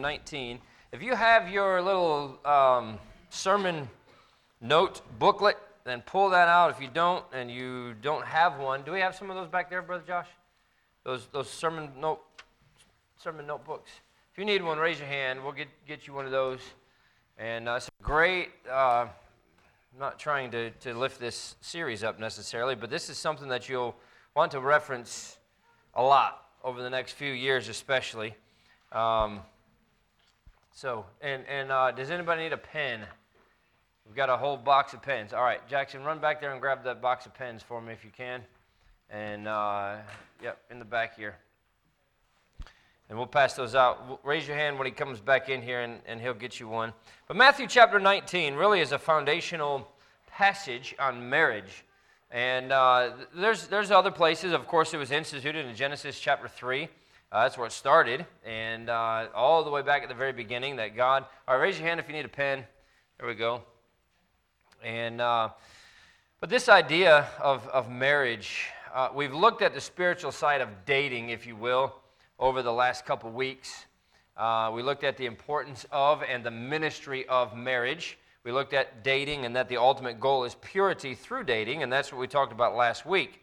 19. If you have your little um, sermon note booklet, then pull that out. If you don't and you don't have one, do we have some of those back there, Brother Josh? Those, those sermon, note, sermon notebooks. If you need one, raise your hand. We'll get, get you one of those. And uh, it's a great, uh, I'm not trying to, to lift this series up necessarily, but this is something that you'll want to reference a lot over the next few years, especially. Um, so, and, and uh, does anybody need a pen? We've got a whole box of pens. All right, Jackson, run back there and grab that box of pens for me if you can. And, uh, yep, in the back here. And we'll pass those out. Raise your hand when he comes back in here and, and he'll get you one. But Matthew chapter 19 really is a foundational passage on marriage. And uh, there's, there's other places. Of course, it was instituted in Genesis chapter 3. Uh, that's where it started. And uh, all the way back at the very beginning, that God. All right, raise your hand if you need a pen. There we go. And, uh, but this idea of, of marriage, uh, we've looked at the spiritual side of dating, if you will, over the last couple weeks. Uh, we looked at the importance of and the ministry of marriage. We looked at dating and that the ultimate goal is purity through dating, and that's what we talked about last week.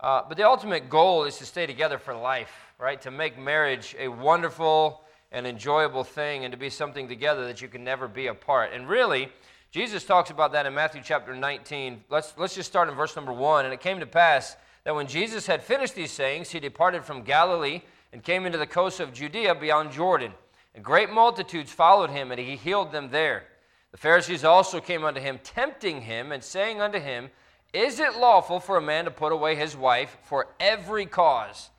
Uh, but the ultimate goal is to stay together for life, right? To make marriage a wonderful and enjoyable thing and to be something together that you can never be apart. And really, Jesus talks about that in Matthew chapter 19. Let's, let's just start in verse number 1. And it came to pass that when Jesus had finished these sayings, he departed from Galilee and came into the coast of Judea beyond Jordan. And great multitudes followed him, and he healed them there. The Pharisees also came unto him, tempting him, and saying unto him, is it lawful for a man to put away his wife for every cause?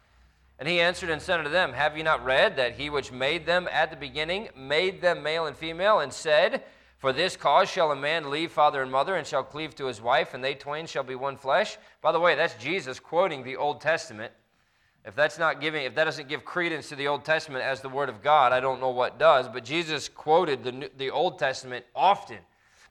And he answered and said unto them, Have ye not read that he which made them at the beginning made them male and female, and said, For this cause shall a man leave father and mother, and shall cleave to his wife, and they twain shall be one flesh? By the way, that's Jesus quoting the Old Testament. If that's not giving, if that doesn't give credence to the Old Testament as the Word of God, I don't know what does. But Jesus quoted the, the Old Testament often.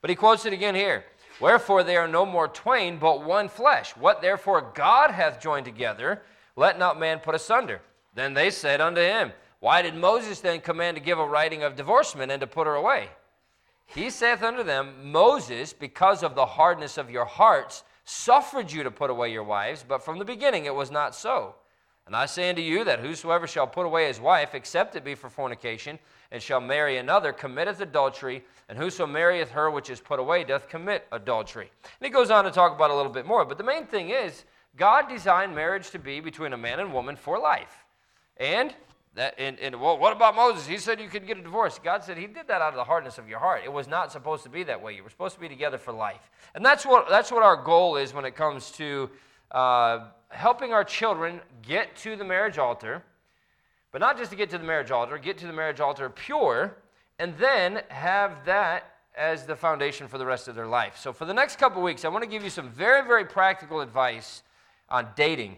But he quotes it again here. Wherefore they are no more twain, but one flesh. What therefore God hath joined together, let not man put asunder. Then they said unto him, Why did Moses then command to give a writing of divorcement and to put her away? He saith unto them, Moses, because of the hardness of your hearts, suffered you to put away your wives, but from the beginning it was not so. And I say unto you that whosoever shall put away his wife, except it be for fornication, and shall marry another, committeth adultery, and whoso marrieth her which is put away doth commit adultery. And he goes on to talk about a little bit more. But the main thing is, God designed marriage to be between a man and woman for life. And that, and, and well, what about Moses? He said you could get a divorce. God said he did that out of the hardness of your heart. It was not supposed to be that way. You were supposed to be together for life. And that's what, that's what our goal is when it comes to uh, helping our children get to the marriage altar, but not just to get to the marriage altar, get to the marriage altar pure, and then have that as the foundation for the rest of their life. So, for the next couple weeks, I want to give you some very, very practical advice on dating.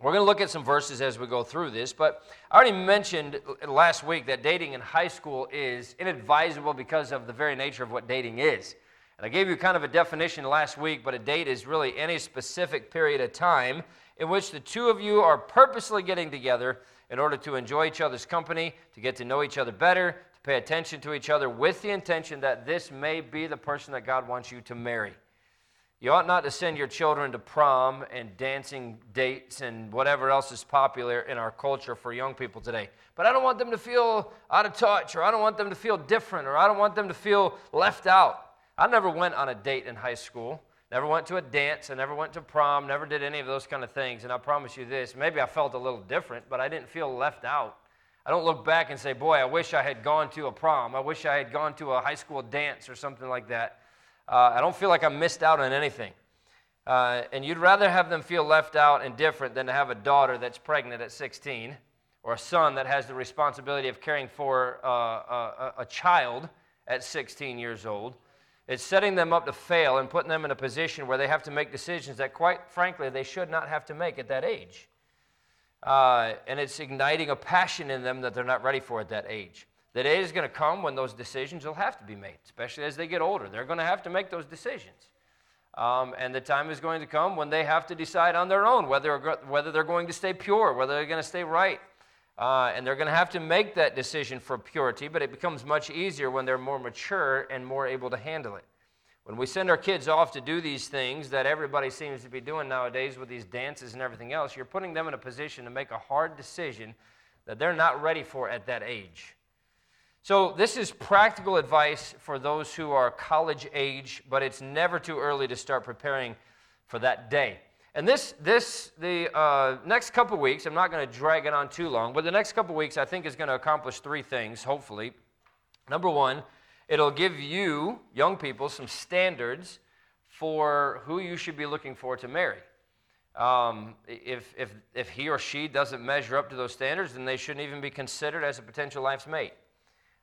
We're going to look at some verses as we go through this, but I already mentioned last week that dating in high school is inadvisable because of the very nature of what dating is. And I gave you kind of a definition last week, but a date is really any specific period of time in which the two of you are purposely getting together in order to enjoy each other's company, to get to know each other better, to pay attention to each other with the intention that this may be the person that God wants you to marry. You ought not to send your children to prom and dancing dates and whatever else is popular in our culture for young people today. But I don't want them to feel out of touch, or I don't want them to feel different, or I don't want them to feel left out. I never went on a date in high school. Never went to a dance. I never went to prom. Never did any of those kind of things. And I promise you this maybe I felt a little different, but I didn't feel left out. I don't look back and say, boy, I wish I had gone to a prom. I wish I had gone to a high school dance or something like that. Uh, I don't feel like I missed out on anything. Uh, and you'd rather have them feel left out and different than to have a daughter that's pregnant at 16 or a son that has the responsibility of caring for uh, a, a child at 16 years old. It's setting them up to fail and putting them in a position where they have to make decisions that, quite frankly, they should not have to make at that age. Uh, and it's igniting a passion in them that they're not ready for at that age. The day is going to come when those decisions will have to be made, especially as they get older. They're going to have to make those decisions. Um, and the time is going to come when they have to decide on their own whether, whether they're going to stay pure, whether they're going to stay right. Uh, and they're going to have to make that decision for purity, but it becomes much easier when they're more mature and more able to handle it. When we send our kids off to do these things that everybody seems to be doing nowadays with these dances and everything else, you're putting them in a position to make a hard decision that they're not ready for at that age. So, this is practical advice for those who are college age, but it's never too early to start preparing for that day. And this, this the uh, next couple weeks, I'm not going to drag it on too long, but the next couple weeks I think is going to accomplish three things, hopefully. Number one, it'll give you, young people, some standards for who you should be looking for to marry. Um, if, if, if he or she doesn't measure up to those standards, then they shouldn't even be considered as a potential life's mate.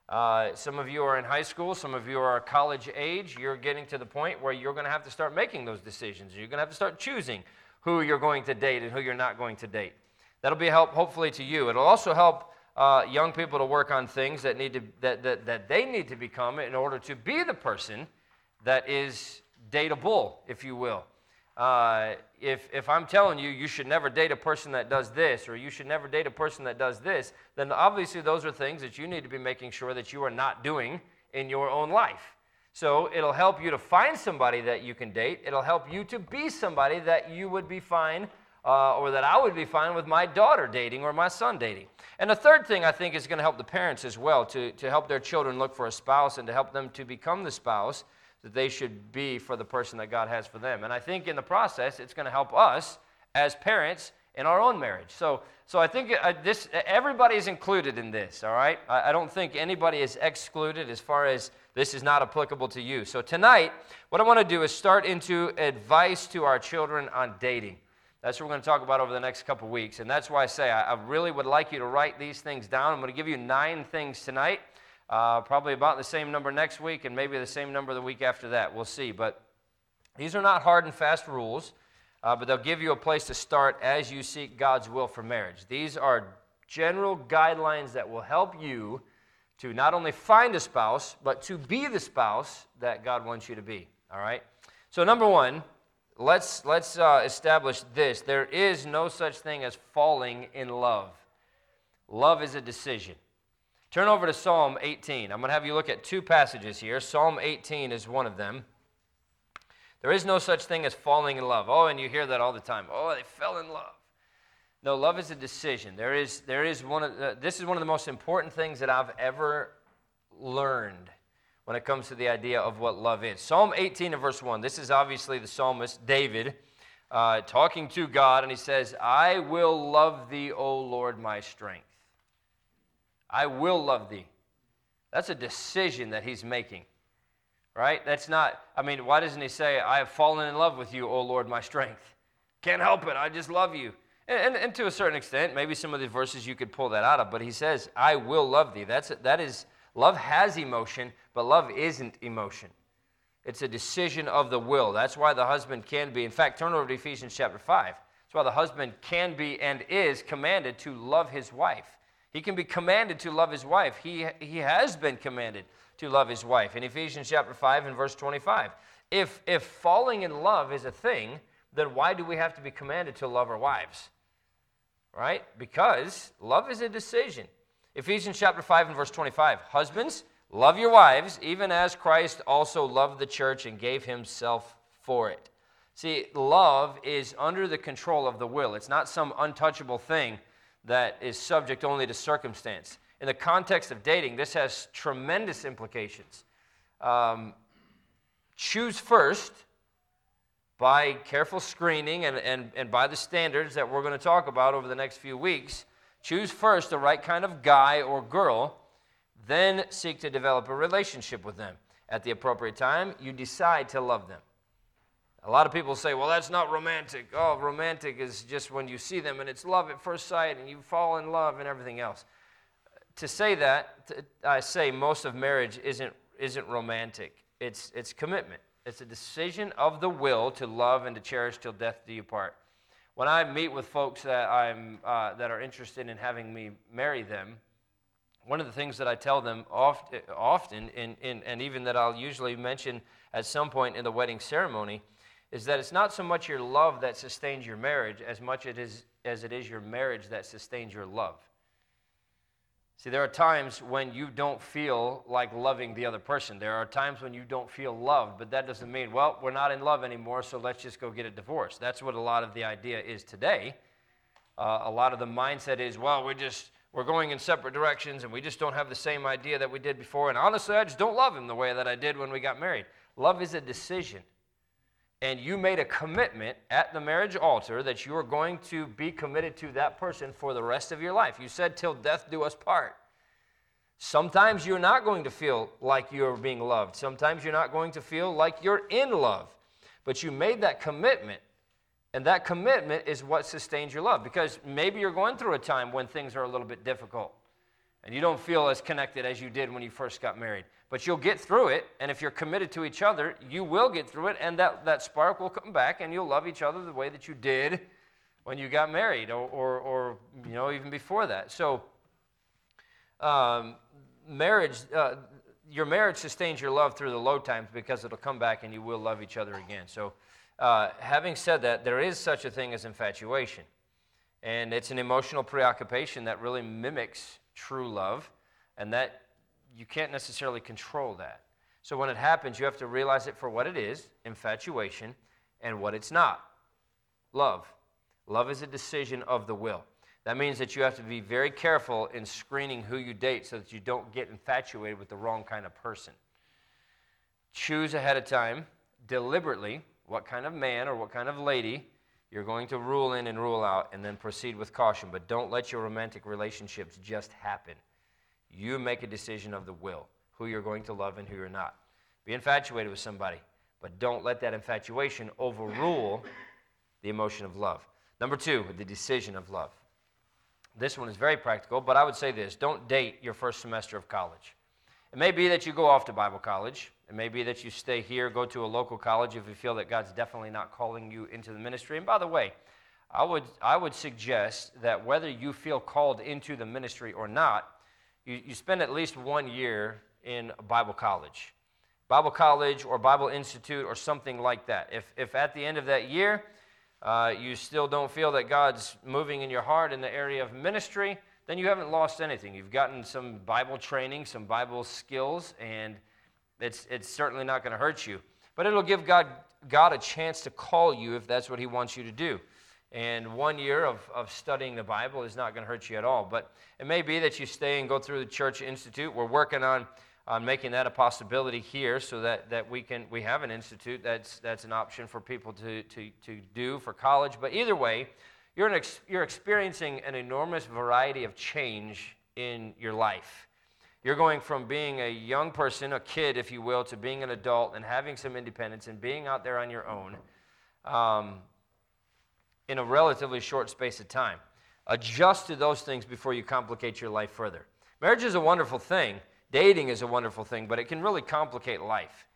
Uh, some of you are in high school, some of you are college age. You're getting to the point where you're going to have to start making those decisions. You're going to have to start choosing who you're going to date and who you're not going to date. That'll be help, hopefully, to you. It'll also help uh, young people to work on things that, need to, that, that, that they need to become in order to be the person that is dateable, if you will. Uh, if, if I'm telling you you should never date a person that does this, or you should never date a person that does this, then obviously those are things that you need to be making sure that you are not doing in your own life. So it'll help you to find somebody that you can date. It'll help you to be somebody that you would be fine, uh, or that I would be fine with my daughter dating or my son dating. And the third thing I think is going to help the parents as well to, to help their children look for a spouse and to help them to become the spouse that they should be for the person that God has for them. And I think in the process, it's going to help us as parents in our own marriage. So, so I think uh, this everybody is included in this. All right, I, don't think anybody is excluded as far as this is not applicable to you. So tonight, what I want to do is start into advice to our children on dating. That's what we're going to talk about over the next couple weeks. And that's why I say I really would like you to write these things down. I'm going to give you nine things tonight uh, probably about the same number next week, and maybe the same number the week after that. We'll see. But these are not hard and fast rules, uh, but they'll give you a place to start as you seek God's will for marriage. These are general guidelines that will help you to not only find a spouse, but to be the spouse that God wants you to be. All right? So, number one, let's, let's uh, establish this there is no such thing as falling in love. Love is a decision. Turn over to Psalm 18. I'm going to have you look at two passages here. Psalm 18 is one of them. There is no such thing as falling in love. Oh, and you hear that all the time. Oh, they fell in love. No, love is a decision. There is, there is one of this is one of the most important things that I've ever learned when it comes to the idea of what love is. Psalm 18 and verse 1. This is obviously the psalmist David uh, talking to God, and he says, I will love thee, O Lord, my strength. I will love thee. That's a decision that he's making, right? That's not, I mean, why doesn't he say, I have fallen in love with you, O Lord, my strength? Can't help it. I just love you. And, and, and to a certain extent, maybe some of the verses you could pull that out of, but he says, I will love thee. That's, that is, love has emotion, but love isn't emotion. It's a decision of the will. That's why the husband can be. In fact, turn over to Ephesians chapter 5. That's why the husband can be and is commanded to love his wife. He can be commanded to love his wife. He, he has been commanded to love his wife. In Ephesians chapter 5 and verse 25. If, if falling in love is a thing, then why do we have to be commanded to love our wives? Right? Because love is a decision. Ephesians chapter 5 and verse 25. Husbands, love your wives, even as Christ also loved the church and gave himself for it. See, love is under the control of the will. It's not some untouchable thing that is subject only to circumstance. In the context of dating, this has tremendous implications. Um, choose first by careful screening and, and, and by the standards that we're going to talk about over the next few weeks. Choose first the right kind of guy or girl, then seek to develop a relationship with them. At the appropriate time, you decide to love them. A lot of people say, well, that's not romantic. Oh, romantic is just when you see them and it's love at first sight and you fall in love and everything else. To say that, I say most of marriage isn't, isn't romantic, it's, it's commitment. It's a decision of the will to love and to cherish till death do you part. When I meet with folks that, I'm, uh, that are interested in having me marry them, one of the things that I tell them oft, often, in, in, and even that I'll usually mention at some point in the wedding ceremony, is that it's not so much your love that sustains your marriage as much it is, as it is your marriage that sustains your love. See, there are times when you don't feel like loving the other person. There are times when you don't feel loved, but that doesn't mean, well, we're not in love anymore, so let's just go get a divorce. That's what a lot of the idea is today. Uh, a lot of the mindset is, well, we're just we're going in separate directions and we just don't have the same idea that we did before. And honestly, I just don't love him the way that I did when we got married. Love is a decision. And you made a commitment at the marriage altar that you are going to be committed to that person for the rest of your life. You said, till death do us part. Sometimes you're not going to feel like you're being loved. Sometimes you're not going to feel like you're in love. But you made that commitment and that commitment is what sustains your love because maybe you're going through a time when things are a little bit difficult and you don't feel as connected as you did when you first got married. But you'll get through it, and if you're committed to each other, you will get through it, and that, that spark will come back, and you'll love each other the way that you did when you got married or, or, or you know, even before that. So, um, marriage, uh, your marriage sustains your love through the low times because it'll come back and you will love each other again. So, uh, having said that, there is such a thing as infatuation. And it's an emotional preoccupation that really mimics true love, and that you can't necessarily control that. So when it happens, you have to realize it for what it is infatuation and what it's not love. Love is a decision of the will. That means that you have to be very careful in screening who you date so that you don't get infatuated with the wrong kind of person. Choose ahead of time, deliberately, what kind of man or what kind of lady you're going to rule in and rule out, and then proceed with caution. But don't let your romantic relationships just happen. You make a decision of the will, who you're going to love and who you're not. Be infatuated with somebody, but don't let that infatuation overrule the emotion of love. Number two, the decision of love. This one is very practical, but I would say this don't date your first semester of college. It may be that you go off to Bible college. It may be that you stay here, go to a local college if you feel that God's definitely not calling you into the ministry. And by the way, I would, I would suggest that whether you feel called into the ministry or not, you, you spend at least one year in Bible college. Bible college or Bible Institute or something like that. If, if at the end of that year uh, you still don't feel that God's moving in your heart in the area of ministry, then you haven't lost anything. You've gotten some Bible training, some Bible skills, and it's, it's certainly not going to hurt you. But it'll give God, God a chance to call you if that's what He wants you to do. And one year of, of studying the Bible is not going to hurt you at all. But it may be that you stay and go through the Church Institute. We're working on, on making that a possibility here so that, that we, can, we have an institute that's, that's an option for people to, to, to do for college. But either way, you're, ex- you're experiencing an enormous variety of change in your life. You're going from being a young person, a kid, if you will, to being an adult and having some independence and being out there on your own um, in a relatively short space of time. Adjust to those things before you complicate your life further. Marriage is a wonderful thing, dating is a wonderful thing, but it can really complicate life.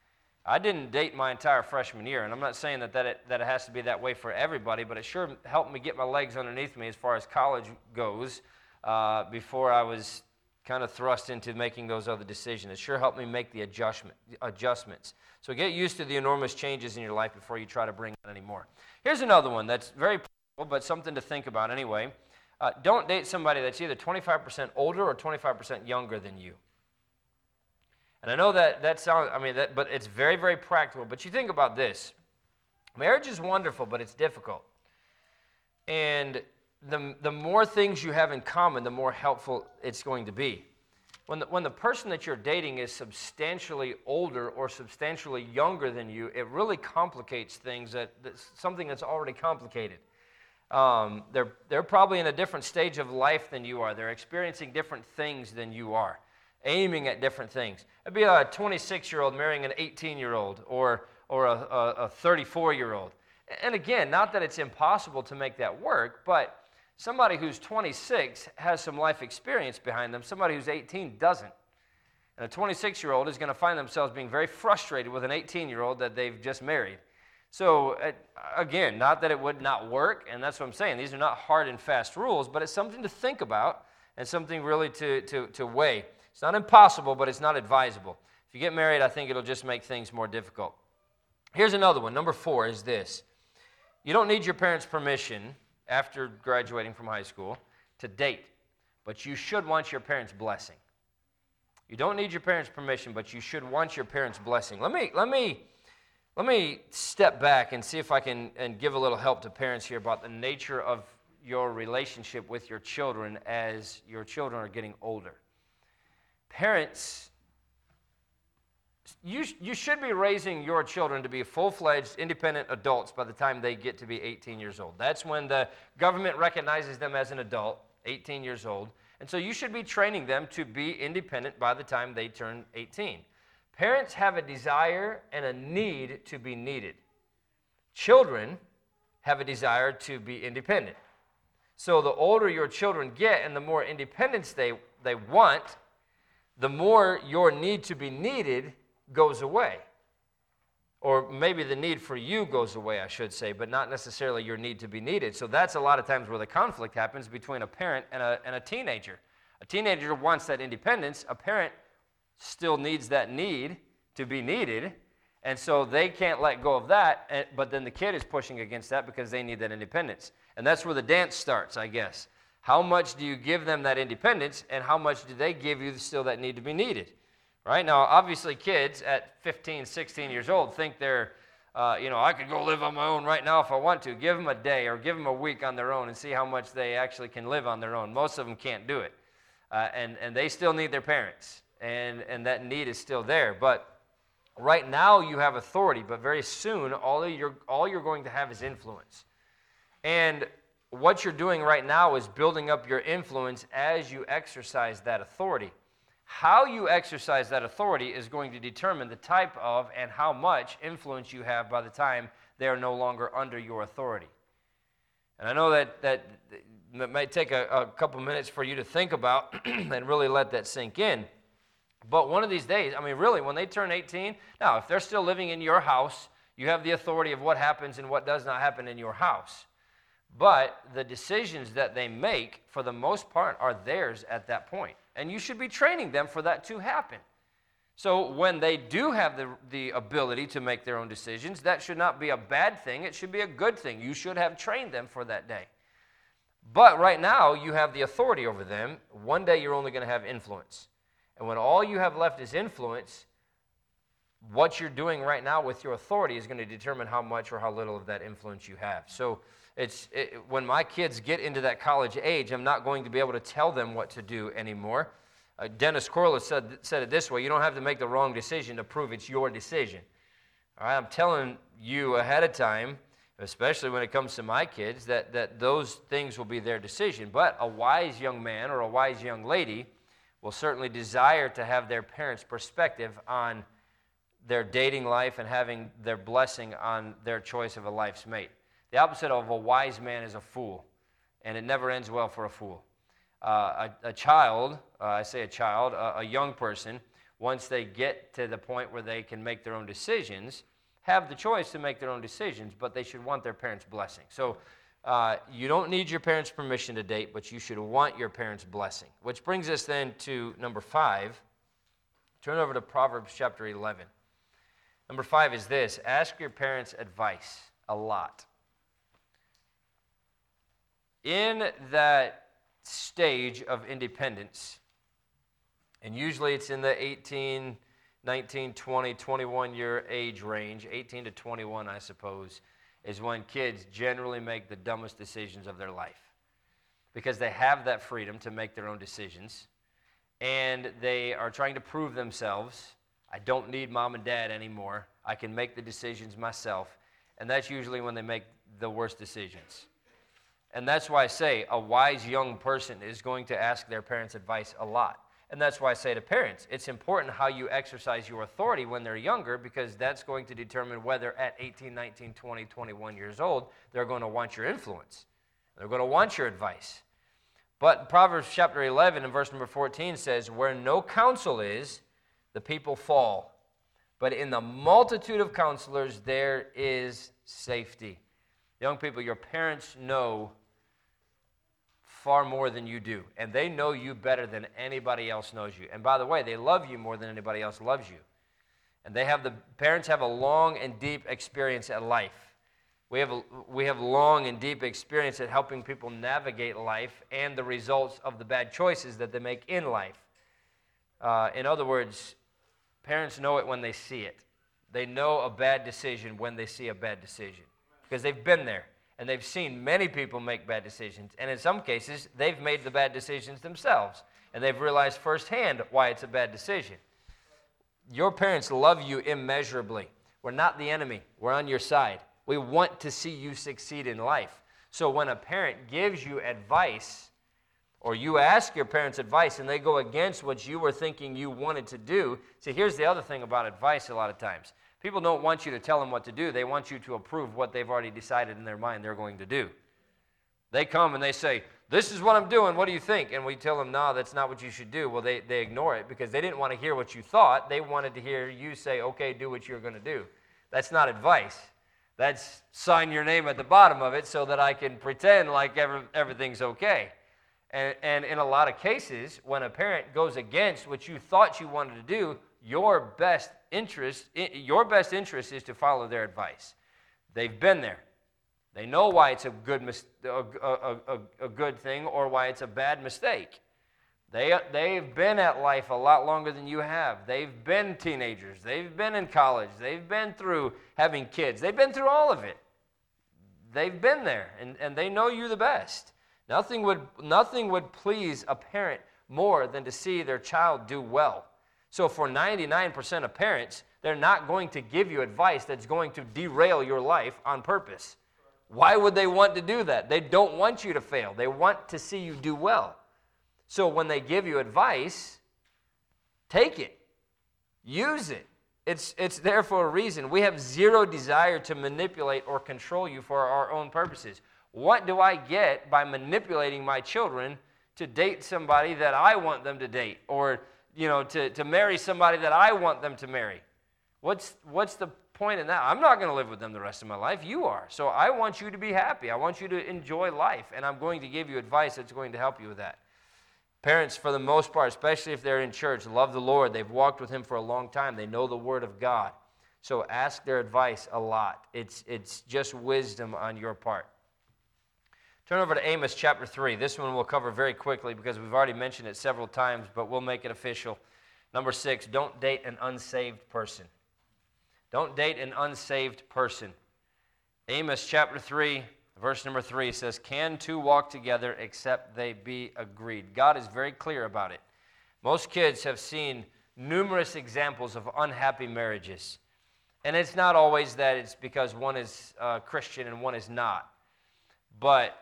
I didn't date my entire freshman year, and I'm not saying that, that, it, that it has to be that way for everybody, but it sure helped me get my legs underneath me as far as college goes uh, before I was kind of thrust into making those other decisions. It sure helped me make the adjustment, adjustments. So get used to the enormous changes in your life before you try to bring on any more. Here's another one that's very practical, but something to think about anyway. Uh, don't date somebody that's either 25% older or 25% younger than you. And I know that that sounds, I mean, that, but it's very, very practical. But you think about this marriage is wonderful, but it's difficult. And the, the more things you have in common, the more helpful it's going to be. When the, when the person that you're dating is substantially older or substantially younger than you, it really complicates things, that, that's something that's already complicated. Um, they're, they're probably in a different stage of life than you are. They're experiencing different things than you are aiming at different things. It'd be a 26 year old marrying an 18 year old or, or a 34 year old. And again, not that it's impossible to make that work, but somebody who's 26 has some life experience behind them, somebody who's 18 doesn't. And a 26 year old is going to find themselves being very frustrated with an 18 year old that they've just married. So, uh, again, not that it would not work, and that's what I'm saying. These are not hard and fast rules, but it's something to think about and something really to, to, to weigh. It's not impossible, but it's not advisable. If you get married, I think it'll just make things more difficult. Here's another one. Number four is this you don't need your parents' permission after graduating from high school to date. but you should want your parents' blessing. You don't need your parents' permission, but you should want your parents' blessing. Let me, let me, let me step back and see if I can and give a little help to parents here about the nature of your relationship with your children as your children are getting older. Parents, you, you should be raising your children to be full fledged independent adults by the time they get to be 18 years old. That's when the government recognizes them as an adult, 18 years old. And so you should be training them to be independent by the time they turn 18. Parents have a desire and a need to be needed. Children have a desire to be independent. So the older your children get and the more independence they, they want, the more your need to be needed goes away. Or maybe the need for you goes away, I should say, but not necessarily your need to be needed. So that's a lot of times where the conflict happens between a parent and a, and a teenager. A teenager wants that independence, a parent still needs that need to be needed. And so they can't let go of that, eh, but then the kid is pushing against that because they need that independence. And that's where the dance starts, I guess. How much do you give them that independence, and how much do they give you still that need to be needed? Right? Now, obviously, kids at 15, 16 years old think they're, uh, you know, I could go live on my own right now if I want to. Give them a day or give them a week on their own and see how much they actually can live on their own. Most of them can't do it. Uh, and, and they still need their parents, and, and that need is still there. But right now, you have authority, but very soon, all, you're, all you're going to have is influence. And what you're doing right now is building up your influence as you exercise that authority. How you exercise that authority is going to determine the type of and how much influence you have by the time they are no longer under your authority. And I know that that, that might take a, a couple minutes for you to think about and really let that sink in. But one of these days, I mean, really, when they turn 18, now, if they're still living in your house, you have the authority of what happens and what does not happen in your house. But the decisions that they make, for the most part, are theirs at that point and you should be training them for that to happen. So when they do have the, the ability to make their own decisions, that should not be a bad thing. It should be a good thing. You should have trained them for that day. But right now, you have the authority over them. One day, you're only going to have influence. And when all you have left is influence, what you're doing right now with your authority is going to determine how much or how little of that influence you have. So it's it, when my kids get into that college age, I'm not going to be able to tell them what to do anymore. Uh, Dennis Corliss said, said it this way you don't have to make the wrong decision to prove it's your decision. All right, I'm telling you ahead of time, especially when it comes to my kids, that, that those things will be their decision. But a wise young man or a wise young lady will certainly desire to have their parents' perspective on their dating life and having their blessing on their choice of a life's mate. The opposite of a wise man is a fool, and it never ends well for a fool. Uh, a, a, child, uh, I say a child, a, a young person, once they get to the point where they can make their own decisions, have the choice to make their own decisions, but they should want their parents' blessing. So uh, you don't need your parents' permission to date, but you should want your parents' blessing. Which brings us then to number five. Turn over to Proverbs chapter 11. Number five is this ask your parents' advice a lot in that stage of independence, and usually it's in the 18, 19, 20, 21 year age range, 18 to 21, I suppose, is when kids generally make the dumbest decisions of their life because they have that freedom to make their own decisions and they are trying to prove themselves. I don't need mom and dad anymore. I can make the decisions myself. And that's usually when they make the worst decisions. And that's why I say a wise young person is going to ask their parents' advice a lot. And that's why I say to parents, it's important how you exercise your authority when they're younger because that's going to determine whether at 18, 19, 20, 21 years old, they're going to want your influence. They're going to want your advice. But Proverbs chapter 11 and verse number 14 says, Where no counsel is, the people fall. But in the multitude of counselors, there is safety. Young people, your parents know far more than you do. And they know you better than anybody else knows you. And by the way, they love you more than anybody else loves you. And they have the parents have a long and deep experience at life. We have, a, we have long and deep experience at helping people navigate life and the results of the bad choices that they make in life. Uh, in other words, parents know it when they see it. They know a bad decision when they see a bad decision because they've been there and they've seen many people make bad decisions. And in some cases, they've made the bad decisions themselves and they've realized firsthand why it's a bad decision. Your parents love you immeasurably. We're not the enemy, we're on your side. We want to see you succeed in life. So when a parent gives you advice, or you ask your parents advice and they go against what you were thinking you wanted to do. See, here's the other thing about advice a lot of times people don't want you to tell them what to do, they want you to approve what they've already decided in their mind they're going to do. They come and they say, This is what I'm doing, what do you think? And we tell them, No, that's not what you should do. Well, they, they ignore it because they didn't want to hear what you thought. They wanted to hear you say, Okay, do what you're going to do. That's not advice. That's sign your name at the bottom of it so that I can pretend like every, everything's okay. And, and in a lot of cases, when a parent goes against what you thought you wanted to do, your best interest, your best interest is to follow their advice. They've been there. They know why it's a good, mis- a, a, a, a good thing or why it's a bad mistake. They, they've been at life a lot longer than you have. They've been teenagers. They've been in college. They've been through having kids. They've been through all of it. They've been there, and, and they know you the best. Nothing would, nothing would please a parent more than to see their child do well. So, for 99% of parents, they're not going to give you advice that's going to derail your life on purpose. Why would they want to do that? They don't want you to fail, they want to see you do well. So when they give you advice, take it, use it. It's, it's there for a reason. We have zero desire to manipulate or control you for our own purposes. What do I get by manipulating my children to date somebody that I want them to date or you know, to, to marry somebody that I want them to marry? What's, what's the point in that? I'm not going to live with them the rest of my life. You are. So I want you to be happy. I want you to enjoy life, and I'm going to give you advice that's going to help you with that. Parents, for the most part, especially if they're in church, love the Lord. They've walked with Him for a long time. They know the Word of God. So ask their advice a lot. It's, it's just wisdom on your part. Turn over to Amos chapter 3. This one we'll cover very quickly because we've already mentioned it several times, but we'll make it official. Number six, don't date an unsaved person. Don't date an unsaved person. Amos chapter 3, Verse number three says, Can two walk together except they be agreed? God is very clear about it. Most kids have seen numerous examples of unhappy marriages. And it's not always that it's because one is uh, Christian and one is not. But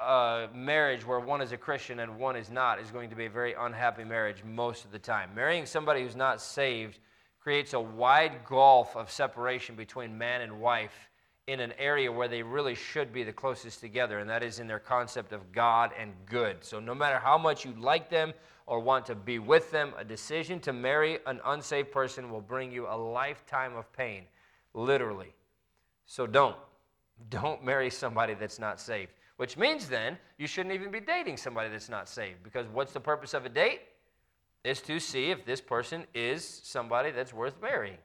a marriage where one is a Christian and one is not is going to be a very unhappy marriage most of the time. Marrying somebody who's not saved creates a wide gulf of separation between man and wife in an area where they really should be the closest together, and that is in their concept of God and good. So, no matter how much you like them or want to be with them, a decision to marry an unsaved person will bring you a lifetime of pain, literally. So, don't. Don't marry somebody that's not saved. Which means then you shouldn't even be dating somebody that's not saved. Because what's the purpose of a date? Is to see if this person is somebody that's worth marrying.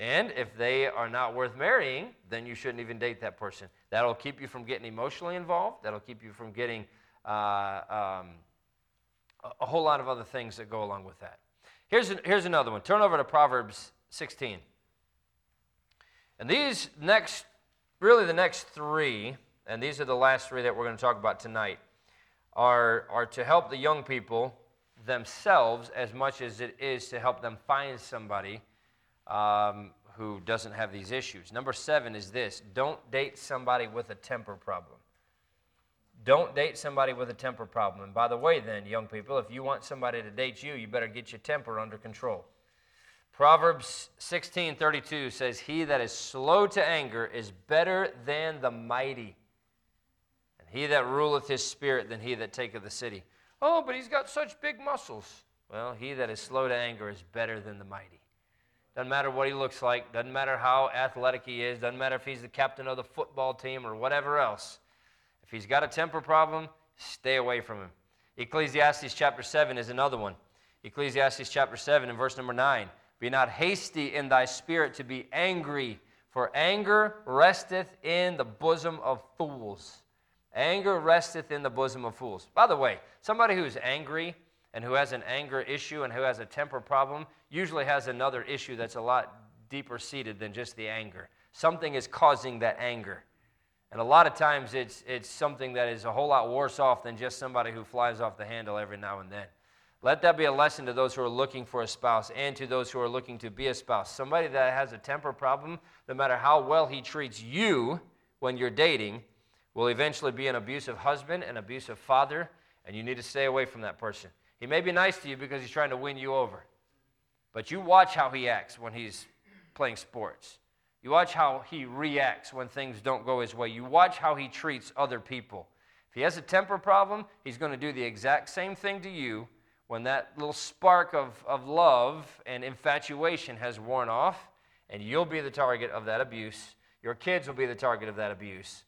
And if they are not worth marrying, then you shouldn't even date that person. That'll keep you from getting emotionally involved. That'll keep you from getting uh, um, a whole lot of other things that go along with that. Here's, an, here's another one. Turn over to Proverbs 16. And these next, really the next three, and these are the last three that we're going to talk about tonight, are, are to help the young people themselves as much as it is to help them find somebody um, who doesn't have these issues. Number seven is this don't date somebody with a temper problem. Don't date somebody with a temper problem. And by the way, then, young people, if you want somebody to date you, you better get your temper under control. Proverbs 16:32 says, "He that is slow to anger is better than the mighty, he that ruleth his spirit than he that taketh the city." Oh, but he's got such big muscles. Well, he that is slow to anger is better than the mighty. Doesn't matter what he looks like, doesn't matter how athletic he is, doesn't matter if he's the captain of the football team or whatever else. If he's got a temper problem, stay away from him. Ecclesiastes chapter 7 is another one. Ecclesiastes chapter 7 and verse number 9. Be not hasty in thy spirit to be angry, For anger resteth in the bosom of fools. Anger resteth in the bosom of fools. By the way, somebody who's angry and who has an anger issue and who has a temper problem usually has another issue that's a lot deeper seated than just the anger. Something is causing that anger. And a lot of times it's, it's something that is a whole lot worse off than just somebody who flies off the handle every now and then. Let that be a lesson to those who are looking for a spouse and to those who are looking to be a spouse. Somebody that has a temper problem, no matter how well he treats you when you're dating, will eventually be an abusive husband, an abusive father, and you need to stay away from that person. He may be nice to you because he's trying to win you over, but you watch how he acts when he's playing sports. You watch how he reacts when things don't go his way. You watch how he treats other people. If he has a temper problem, he's going to do the exact same thing to you when that little spark of, of love and infatuation has worn off, and you'll be the target of that abuse. Your kids will be the target of that abuse.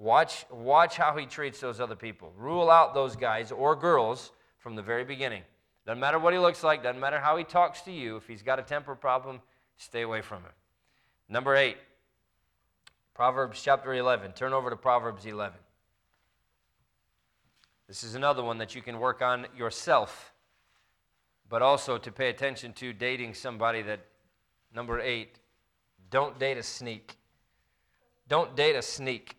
Watch, watch how he treats those other people. Rule out those guys or girls from the very beginning. Doesn't matter what he looks like, doesn't matter how he talks to you. If he's got a temper problem, stay away from him. Number eight, Proverbs chapter 11. Turn over to Proverbs 11. This is another one that you can work on yourself, but also to pay attention to dating somebody that, number eight, don't date a sneak. Don't date a sneak.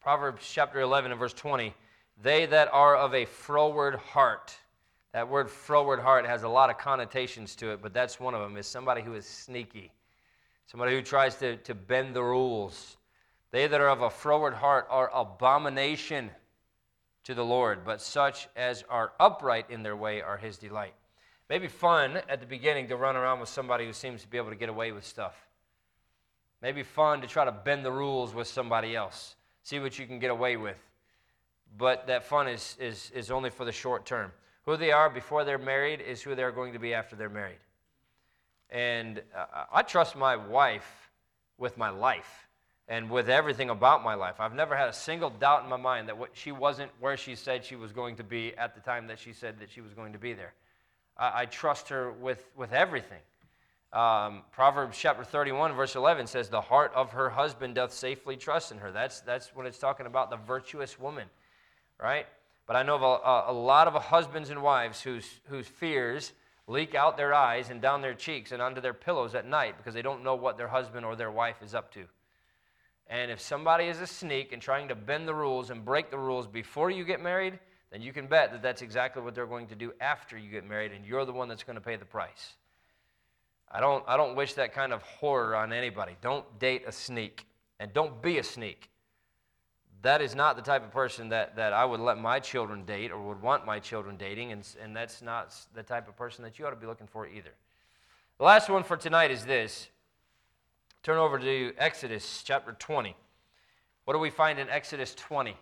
Proverbs chapter 11 and verse 20. They that are of a froward heart. That word froward heart has a lot of connotations to it, but that's one of them, is somebody who is sneaky somebody who tries to, to bend the rules. They that are of a froward heart are abomination to the Lord, but such as are upright in their way are his delight. Maybe fun at the beginning to run around with somebody who seems to be able to get away with stuff. Maybe fun to try to bend the rules with somebody else, see what you can get away with. But that fun is, is, is only for the short term. Who they are before they're married is who they're going to be after they're married. And uh, I trust my wife with my life and with everything about my life. I've never had a single doubt in my mind that what, she wasn't where she said she was going to be at the time that she said that she was going to be there. I, I trust her with, with everything. Um, Proverbs chapter 31, verse 11 says, The heart of her husband doth safely trust in her. That's, that's when it's talking about the virtuous woman, right? But I know of a, a lot of husbands and wives whose, whose fears leak out their eyes and down their cheeks and onto their pillows at night because they don't know what their husband or their wife is up to. And if somebody is a sneak and trying to bend the rules and break the rules before you get married, then you can bet that that's exactly what they're going to do after you get married, and you're the one that's going to pay the price. I don't, I don't wish that kind of horror on anybody. Don't date a sneak, and don't be a sneak that is not the type of person that, that I would let my children date or would want my children dating, and, and that's not the type of person that you ought to be looking for either. The last one for tonight is this. Turn over to Exodus chapter 20. What do we find in Exodus 20?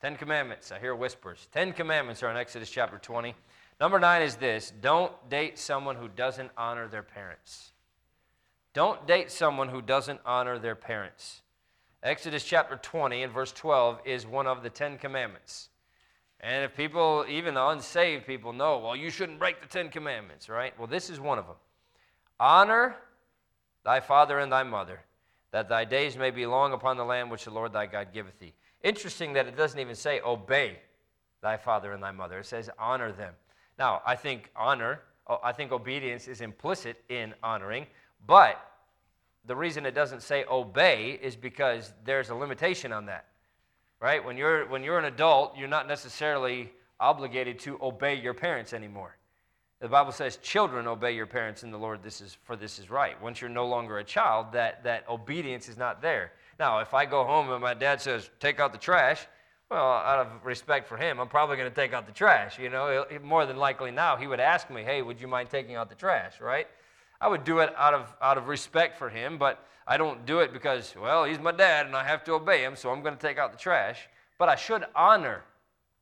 Ten Commandments. I hear whispers. Ten Commandments are in Exodus chapter 20. Number nine is this don't date someone who doesn't honor their parents. Don't date someone who doesn't honor their parents. Exodus chapter 20 and verse 12 is one of the Ten Commandments. And if people, even the unsaved people, know, well, you shouldn't break the Ten Commandments, right? Well, this is one of them. Honor thy father and thy mother, that thy days may be long upon the land which the Lord thy God giveth thee. Interesting that it doesn't even say obey thy father and thy mother. It says honor them. Now, I think honor, I think obedience is implicit in honoring, but the reason it doesn't say obey is because there's a limitation on that. Right? When you're when you're an adult, you're not necessarily obligated to obey your parents anymore. The Bible says, "Children, obey your parents in the Lord. This is for this is right." Once you're no longer a child, that that obedience is not there. Now, if I go home and my dad says, "Take out the trash," well, out of respect for him, I'm probably going to take out the trash. You know, more than likely now he would ask me, "Hey, would you mind taking out the trash?" Right? I would do it out of, out of respect for him, but I don't do it because, well, he's my dad and I have to obey him, so I'm going to take out the trash. But I should honor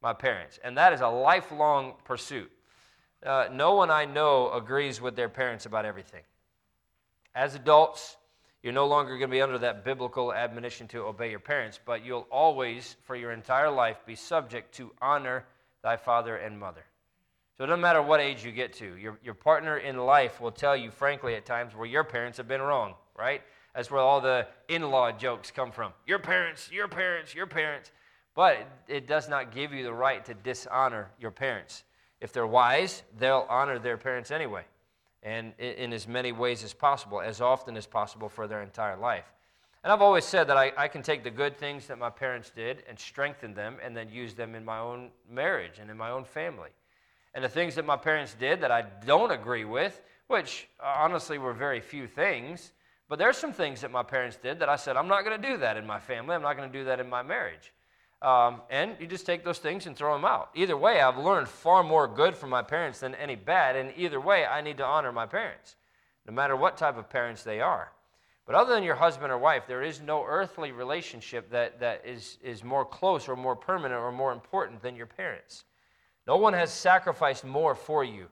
my parents, and that is a lifelong pursuit. Uh, no one I know agrees with their parents about everything. As adults, you're no longer going to be under that biblical admonition to obey your parents, but you'll always, for your entire life, be subject to honor thy father and mother. So it doesn't matter what age you get to. Your, your partner in life will tell you, frankly, at times where your parents have been wrong, right? That's where all the in law jokes come from. Your parents, your parents, your parents. But it does not give you the right to dishonor your parents. If they're wise, they'll honor their parents anyway, and in as many ways as possible, as often as possible for their entire life. And I've always said that I, I can take the good things that my parents did and strengthen them and then use them in my own marriage and in my own family. And the things that my parents did that I don't agree with, which uh, honestly were very few things, but there's some things that my parents did that I said, I'm not going to do that in my family. I'm not going to do that in my marriage. Um, and you just take those things and throw them out. Either way, I've learned far more good from my parents than any bad. And either way, I need to honor my parents, no matter what type of parents they are. But other than your husband or wife, there is no earthly relationship that, that is, is more close or more permanent or more important than your parents. No one has sacrificed more for you.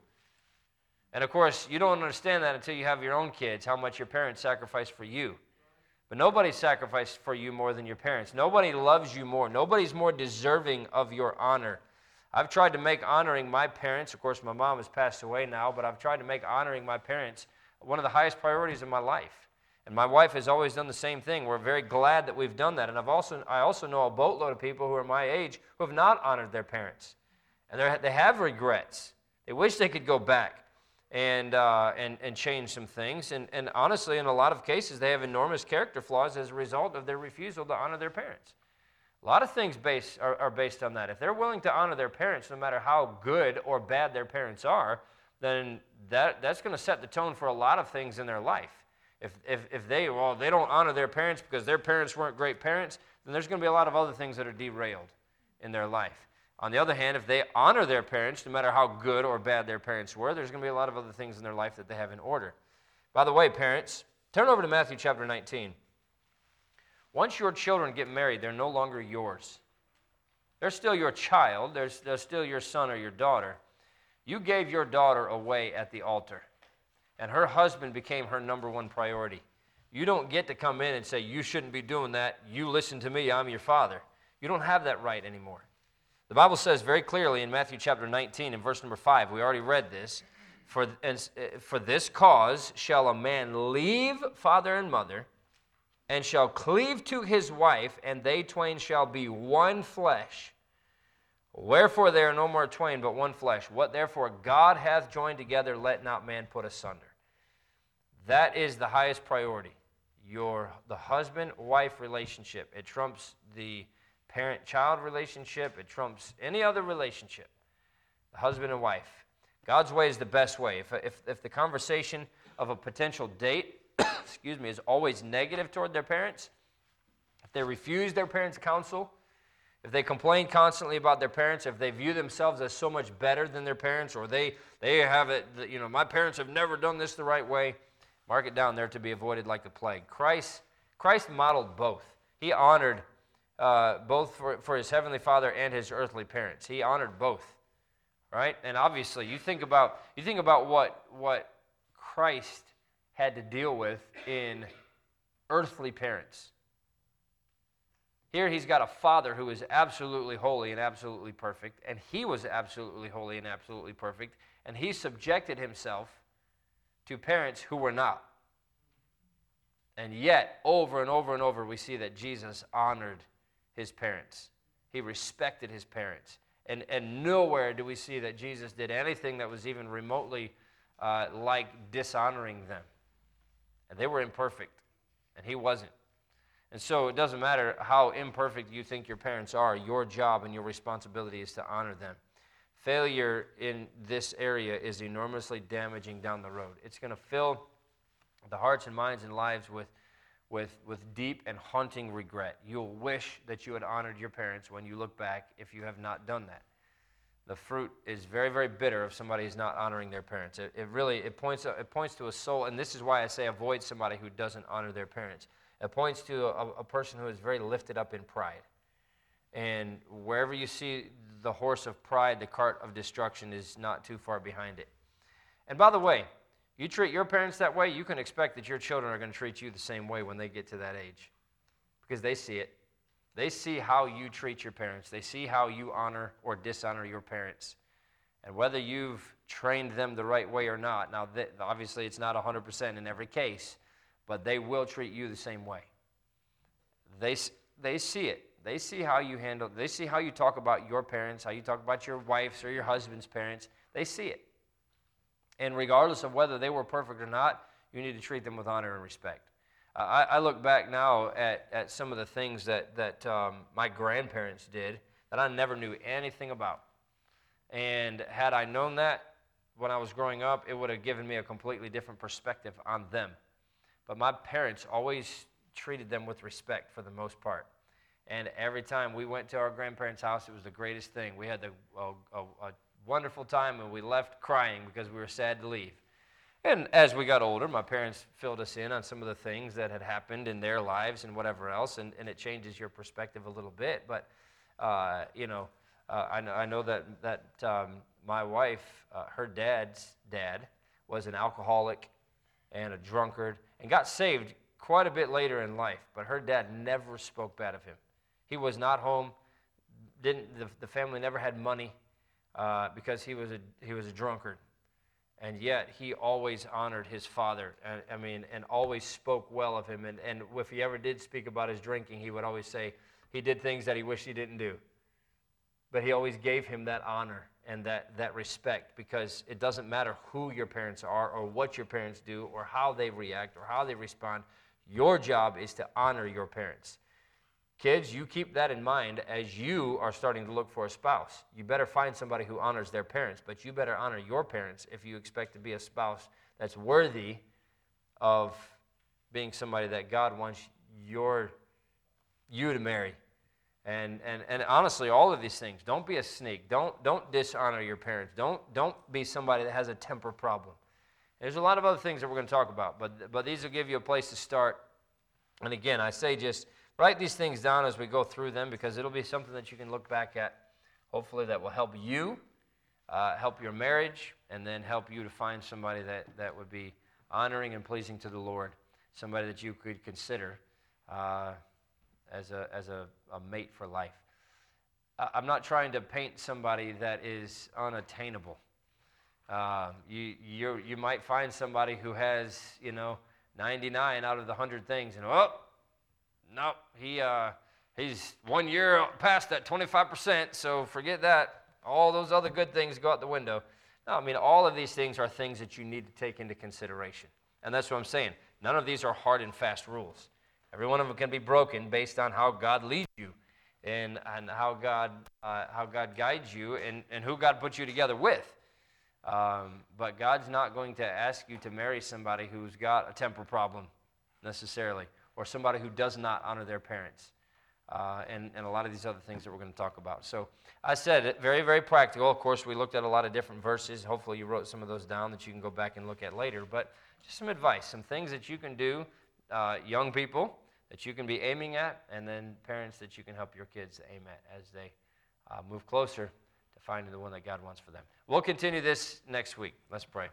And of course, you don't understand that until you have your own kids, how much your parents sacrificed for you. But nobody sacrificed for you more than your parents. Nobody loves you more. Nobody's more deserving of your honor. I've tried to make honoring my parents, of course, my mom has passed away now, but I've tried to make honoring my parents one of the highest priorities in my life. And my wife has always done the same thing. We're very glad that we've done that. And I've also, I also know a boatload of people who are my age who have not honored their parents. And they have regrets. They wish they could go back and, uh, and, and change some things. And, and honestly, in a lot of cases, they have enormous character flaws as a result of their refusal to honor their parents. A lot of things base, are, are based on that. If they're willing to honor their parents, no matter how good or bad their parents are, then that, that's going to set the tone for a lot of things in their life. If, if, if they, well, they don't honor their parents because their parents weren't great parents, then there's going to be a lot of other things that are derailed in their life. On the other hand, if they honor their parents, no matter how good or bad their parents were, there's going to be a lot of other things in their life that they have in order. By the way, parents, turn over to Matthew chapter 19. Once your children get married, they're no longer yours. They're still your child, they're, they're still your son or your daughter. You gave your daughter away at the altar and her husband became her number one priority. You don't get to come in and say, You shouldn't be doing that. You listen to me, I'm your father. You don't have that right anymore. The Bible says very clearly in Matthew chapter 19 and verse number 5, we already read this. For, uh, for this cause shall a man leave father and mother, and shall cleave to his wife, and they twain shall be one flesh. Wherefore they are no more twain, but one flesh. What therefore God hath joined together, let not man put asunder. That is the highest priority. Your the husband-wife relationship. It trumps the parent-child relationship. It trumps any other relationship. The husband and wife. God's way is the best way. If, if, if the conversation of a potential date, excuse me, is always negative toward their parents, if they refuse their parents' counsel, if they complain constantly about their parents, if they view themselves as so much better than their parents, or they, they have it, you know, my parents have never done this the right way, Mark it down there to be avoided like the plague. Christ, Christ modeled both. He honored uh, both for, for his heavenly father and his earthly parents. He honored both, right? And obviously, you think about you think about what what Christ had to deal with in earthly parents. Here he's got a father who is absolutely holy and absolutely perfect, and he was absolutely holy and absolutely perfect, and he subjected himself to parents who were not. And yet, over and over and over, we see that Jesus honored his parents. He respected his parents. And, and nowhere do we see that Jesus did anything that was even remotely uh, like dishonoring them. And they were imperfect, and he wasn't. And so it doesn't matter how imperfect you think your parents are, your job and your responsibility is to honor them failure in this area is enormously damaging down the road. It's going to fill the hearts and minds and lives with, with, with deep and haunting regret. You'll wish that you had honored your parents when you look back if you have not done that. The fruit is very, very bitter if somebody is not honoring their parents. It, it really it points, it points to a soul, and this is why I say avoid somebody who doesn't honor their parents. It points to a, a person who is very lifted up in pride. And wherever you see the horse of pride, the cart of destruction is not too far behind it. And by the way, you treat your parents that way, you can expect that your children are going to treat you the same way when they get to that age because they see it. They see how you treat your parents, they see how you honor or dishonor your parents. And whether you've trained them the right way or not, now, obviously, it's not 100% in every case, but they will treat you the same way. They, they see it. They see how you handle They see how you talk about your parents, how you talk about your wife's or your husband's parents. They see it. And regardless of whether they were perfect or not, you need to treat them with honor and respect. I, I, look back now at, at some of the things that, that um, my grandparents did that I never knew anything about. And had I known that when I was growing up, it would have given me a completely different perspective on them. But my parents always treated them with respect for the most part. And every time we went to our grandparents' house, it was the greatest thing. We had the, wonderful time, and we left crying because we were sad to leave. And as we got older, my parents filled us in on some of the things that had happened in their lives and whatever else, and, and it changes your perspective a little bit. But, uh, you know, uh, I, know, I know that, that um, my wife, uh, her dad's dad, was an alcoholic and a drunkard and got saved quite a bit later in life, but her dad never spoke bad of him. He was not home. Didn't, the, the family never had money uh, because he was, a, he was a drunkard. And yet he always honored his father. And, I mean, and always spoke well of him. And, and if he ever did speak about his drinking, he would always say he did things that he wished he didn't do. But he always gave him that honor and that, that respect because it doesn't matter who your parents are or what your parents do or how they react or how they respond. Your job is to honor your parents. Kids, you keep that in mind as you are starting to look for a spouse. You better find somebody who honors their parents, but you better honor your parents if you expect to be a spouse that's worthy of being somebody that God wants your, you to marry. And, and, and honestly, all of these things, don't be a sneak. Don't, don't dishonor your parents. Don't, don't be somebody that has a temper problem. There's a lot of other things that we're going to talk about, but, but these will give you a place to start. And again, I say just write these things down as we go through them because it'll be something that you can look back at, hopefully, that will help you, uh, help your marriage, and then help you to find somebody that, that would be honoring and pleasing to the Lord, somebody that you could consider uh, as, a, as a, a mate for life. I'm not trying to paint somebody that is unattainable. Uh, you, you, you might find somebody who has, you know, 99 out of the 100 things, and oh, no, he, uh, he's one year past that 25%, so forget that. All those other good things go out the window. No, I mean, all of these things are things that you need to take into consideration. And that's what I'm saying. None of these are hard and fast rules. Every one of them can be broken based on how God leads you and, and how, God, uh, how God guides you and, and who God puts you together with. Um, but God's not going to ask you to marry somebody who's got a temper problem necessarily, or somebody who does not honor their parents, uh, and, and a lot of these other things that we're going to talk about. So I said very, very practical. Of course, we looked at a lot of different verses. Hopefully, you wrote some of those down that you can go back and look at later. But just some advice, some things that you can do, uh, young people, that you can be aiming at, and then parents that you can help your kids aim at as they uh, move closer to finding the one that God wants for them. We'll continue this next week. Let's pray.